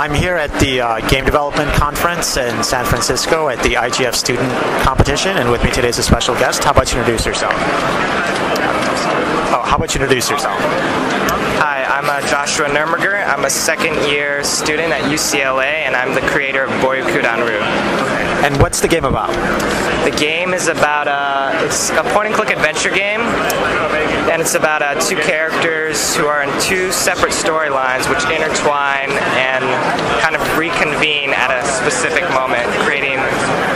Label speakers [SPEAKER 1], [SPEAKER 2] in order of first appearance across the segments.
[SPEAKER 1] I'm here at the uh, Game Development Conference in San Francisco at the IGF Student Competition, and with me today is a special guest. How about you introduce yourself? Oh, how about you introduce yourself?
[SPEAKER 2] Hi, I'm uh, Joshua Nuernberger. I'm a second year student at UCLA, and I'm the creator of Boryokudan Rue.
[SPEAKER 1] And what's the game about?
[SPEAKER 2] The game is about uh, it's a point and click adventure game, and it's about uh, two characters who are in two separate storylines which intertwine and kind of reconvene at a specific moment, creating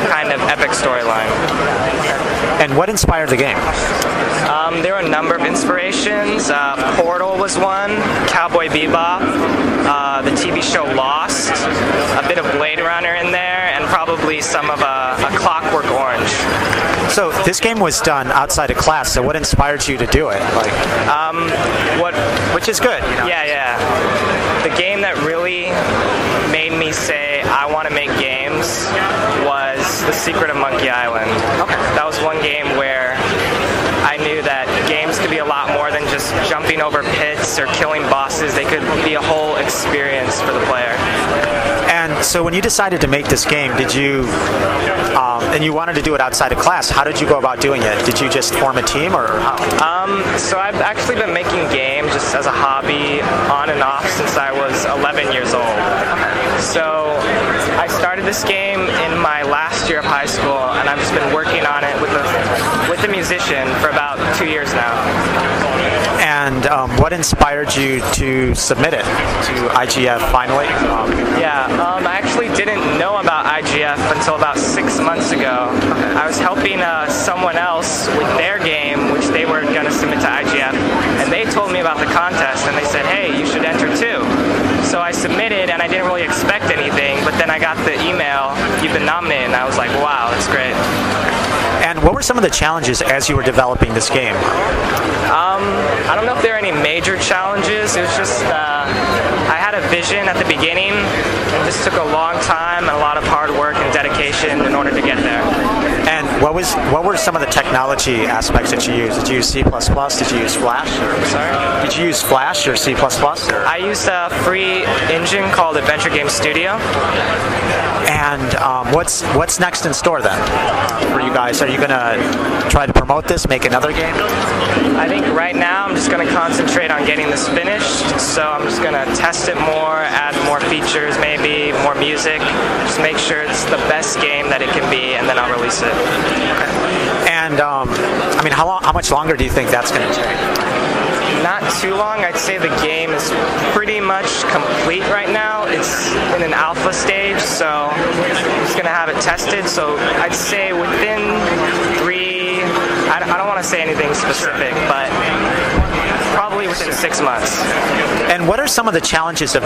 [SPEAKER 2] kind of epic storyline.
[SPEAKER 1] And what inspired the game?
[SPEAKER 2] Um, there are a number of inspirations. Uh, Portal was one, Cowboy Bebop, uh, the TV show Lost, a bit of Blade Runner in there, probably some of a, a Clockwork Orange.
[SPEAKER 1] So this game was done outside of class. So what inspired you to do it? Like,
[SPEAKER 2] Um, what
[SPEAKER 1] which is good. You know?
[SPEAKER 2] Yeah, yeah. The game that really made me say I want to make games was The Secret of Monkey Island.
[SPEAKER 1] Okay.
[SPEAKER 2] That was one game where I knew that games could be a lot more than just jumping over pits or killing bosses. They could be a whole experience for the player.
[SPEAKER 1] So when you decided to make this game, did you, um, and you wanted to do it outside of class, how did you go about doing it? Did you just form a team or how?
[SPEAKER 2] Um, so I've actually been making games just as a hobby on and off since I was 11 years old. So I started this game in my last year of high school, and I've just been working on it with a with a musician for about two years now.
[SPEAKER 1] And um, what inspired you to submit it to IGF finally? Um,
[SPEAKER 2] Yeah, um, actually didn't know about IGF until about six months ago. I was helping uh, someone else with their game, which they were going to submit to IGF, and they told me about the contest, and they said, hey, you should enter too. So I submitted, and I didn't really expect anything, but then I got the email, you've been nominated, and I was like, wow, that's great.
[SPEAKER 1] and what were some of the challenges as you were developing this game?
[SPEAKER 2] I don't know if there are any major challenges. It was just uh, I had a vision at the beginning, and this took a long time and a lot of hard work and dedication in order to get there.
[SPEAKER 1] And what was what were some of the technology aspects that you used? Did you use C++? Did you use Flash? Or,
[SPEAKER 2] Sorry.
[SPEAKER 1] did you use Flash or C++? Or?
[SPEAKER 2] I used a free engine called Adventure Game Studio.
[SPEAKER 1] And um, what's what's next in store then for you guys? Are you gonna try to promote this, make another game?
[SPEAKER 2] I think right now I'm just going to concentrate on getting this finished. So I'm just going to test it more, add more features, maybe more music, just make sure it's the best game that it can be, and then I'll release it.
[SPEAKER 1] And um, I mean, how long, how much longer do you think that's gonna take?
[SPEAKER 2] Not too long. I'd say the game is pretty much complete right now. It's in an alpha stage, so I'm just gonna have it tested. So I'd say within three. I don't, want to say anything specific, but within six months.
[SPEAKER 1] And what are some of the challenges of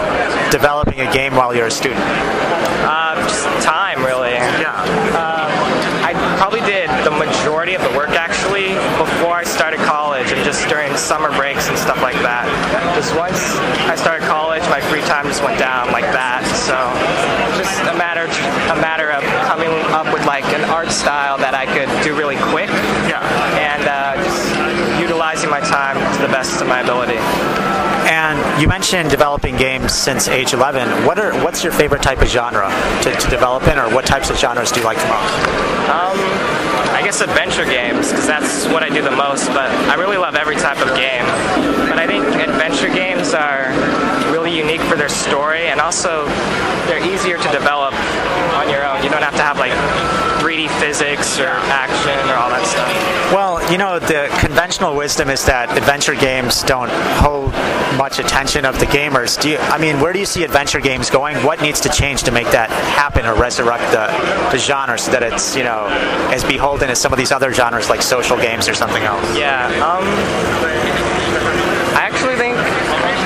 [SPEAKER 1] developing a game while you're a student?
[SPEAKER 2] Uh, just time, really.
[SPEAKER 1] Yeah.
[SPEAKER 2] I probably did the majority of the work actually before I started college and just during summer breaks and stuff like that. Because once I started college, my free time just went down like that. So just a matter a matter of coming up with like an art style that I could do really quick
[SPEAKER 1] Yeah.
[SPEAKER 2] and uh, just utilizing my time to the best of my ability.
[SPEAKER 1] And you mentioned developing games since age 11. What are what's your favorite type of genre to, to develop in, or what types of genres do you like the most?
[SPEAKER 2] Um, I guess adventure games, because that's what I do the most, but I really love every type of game. But I think adventure games are really unique for their story, and also they're easier to develop on your own. You don't have to have like 3D physics or action or all that stuff.
[SPEAKER 1] Well, you know, the conventional wisdom is that adventure games don't hold much attention of the gamers. Do you, I mean, where do you see adventure games going? What needs to change to make that happen or resurrect the, the genre so that it's, you know, as beholden as some of these other genres like social games or something else?
[SPEAKER 2] Yeah. Um, I actually think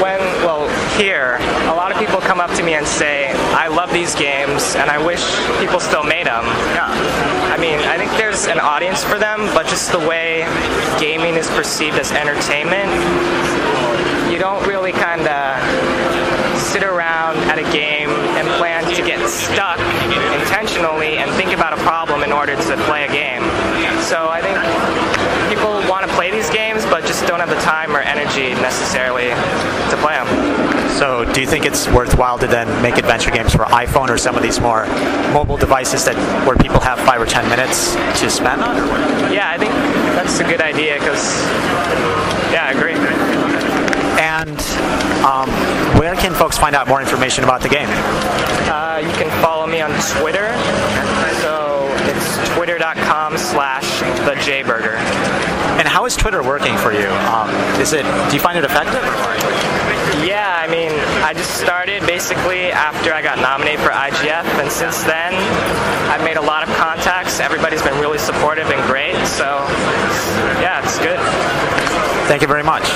[SPEAKER 2] when, well, here, a lot of people come up to me and say, I love these games and I wish people still made them. I mean, I think there's an audience for them, but just the way gaming is perceived as entertainment, you don't really kind of sit around at a game and plan to get stuck intentionally and think about a problem in order to play a game. So I think people want to play these games, but just just don't have the time or energy necessarily to play them.
[SPEAKER 1] So, do you think it's worthwhile to then make adventure games for iPhone or some of these more mobile devices that where people have five or ten minutes to spend on?
[SPEAKER 2] Yeah, I think that's a good idea because, yeah, I agree.
[SPEAKER 1] And um, where can folks find out more information about the game?
[SPEAKER 2] Uh, you can follow me on Twitter. So it's twitter.com slash the Jburger.
[SPEAKER 1] And how is Twitter working for you? Um, is it? Do you find it effective?
[SPEAKER 2] Yeah, I mean, I just started basically after I got nominated for IGF, and since then, I've made a lot of contacts. Everybody's been really supportive and great, so yeah, it's good.
[SPEAKER 1] Thank you very much.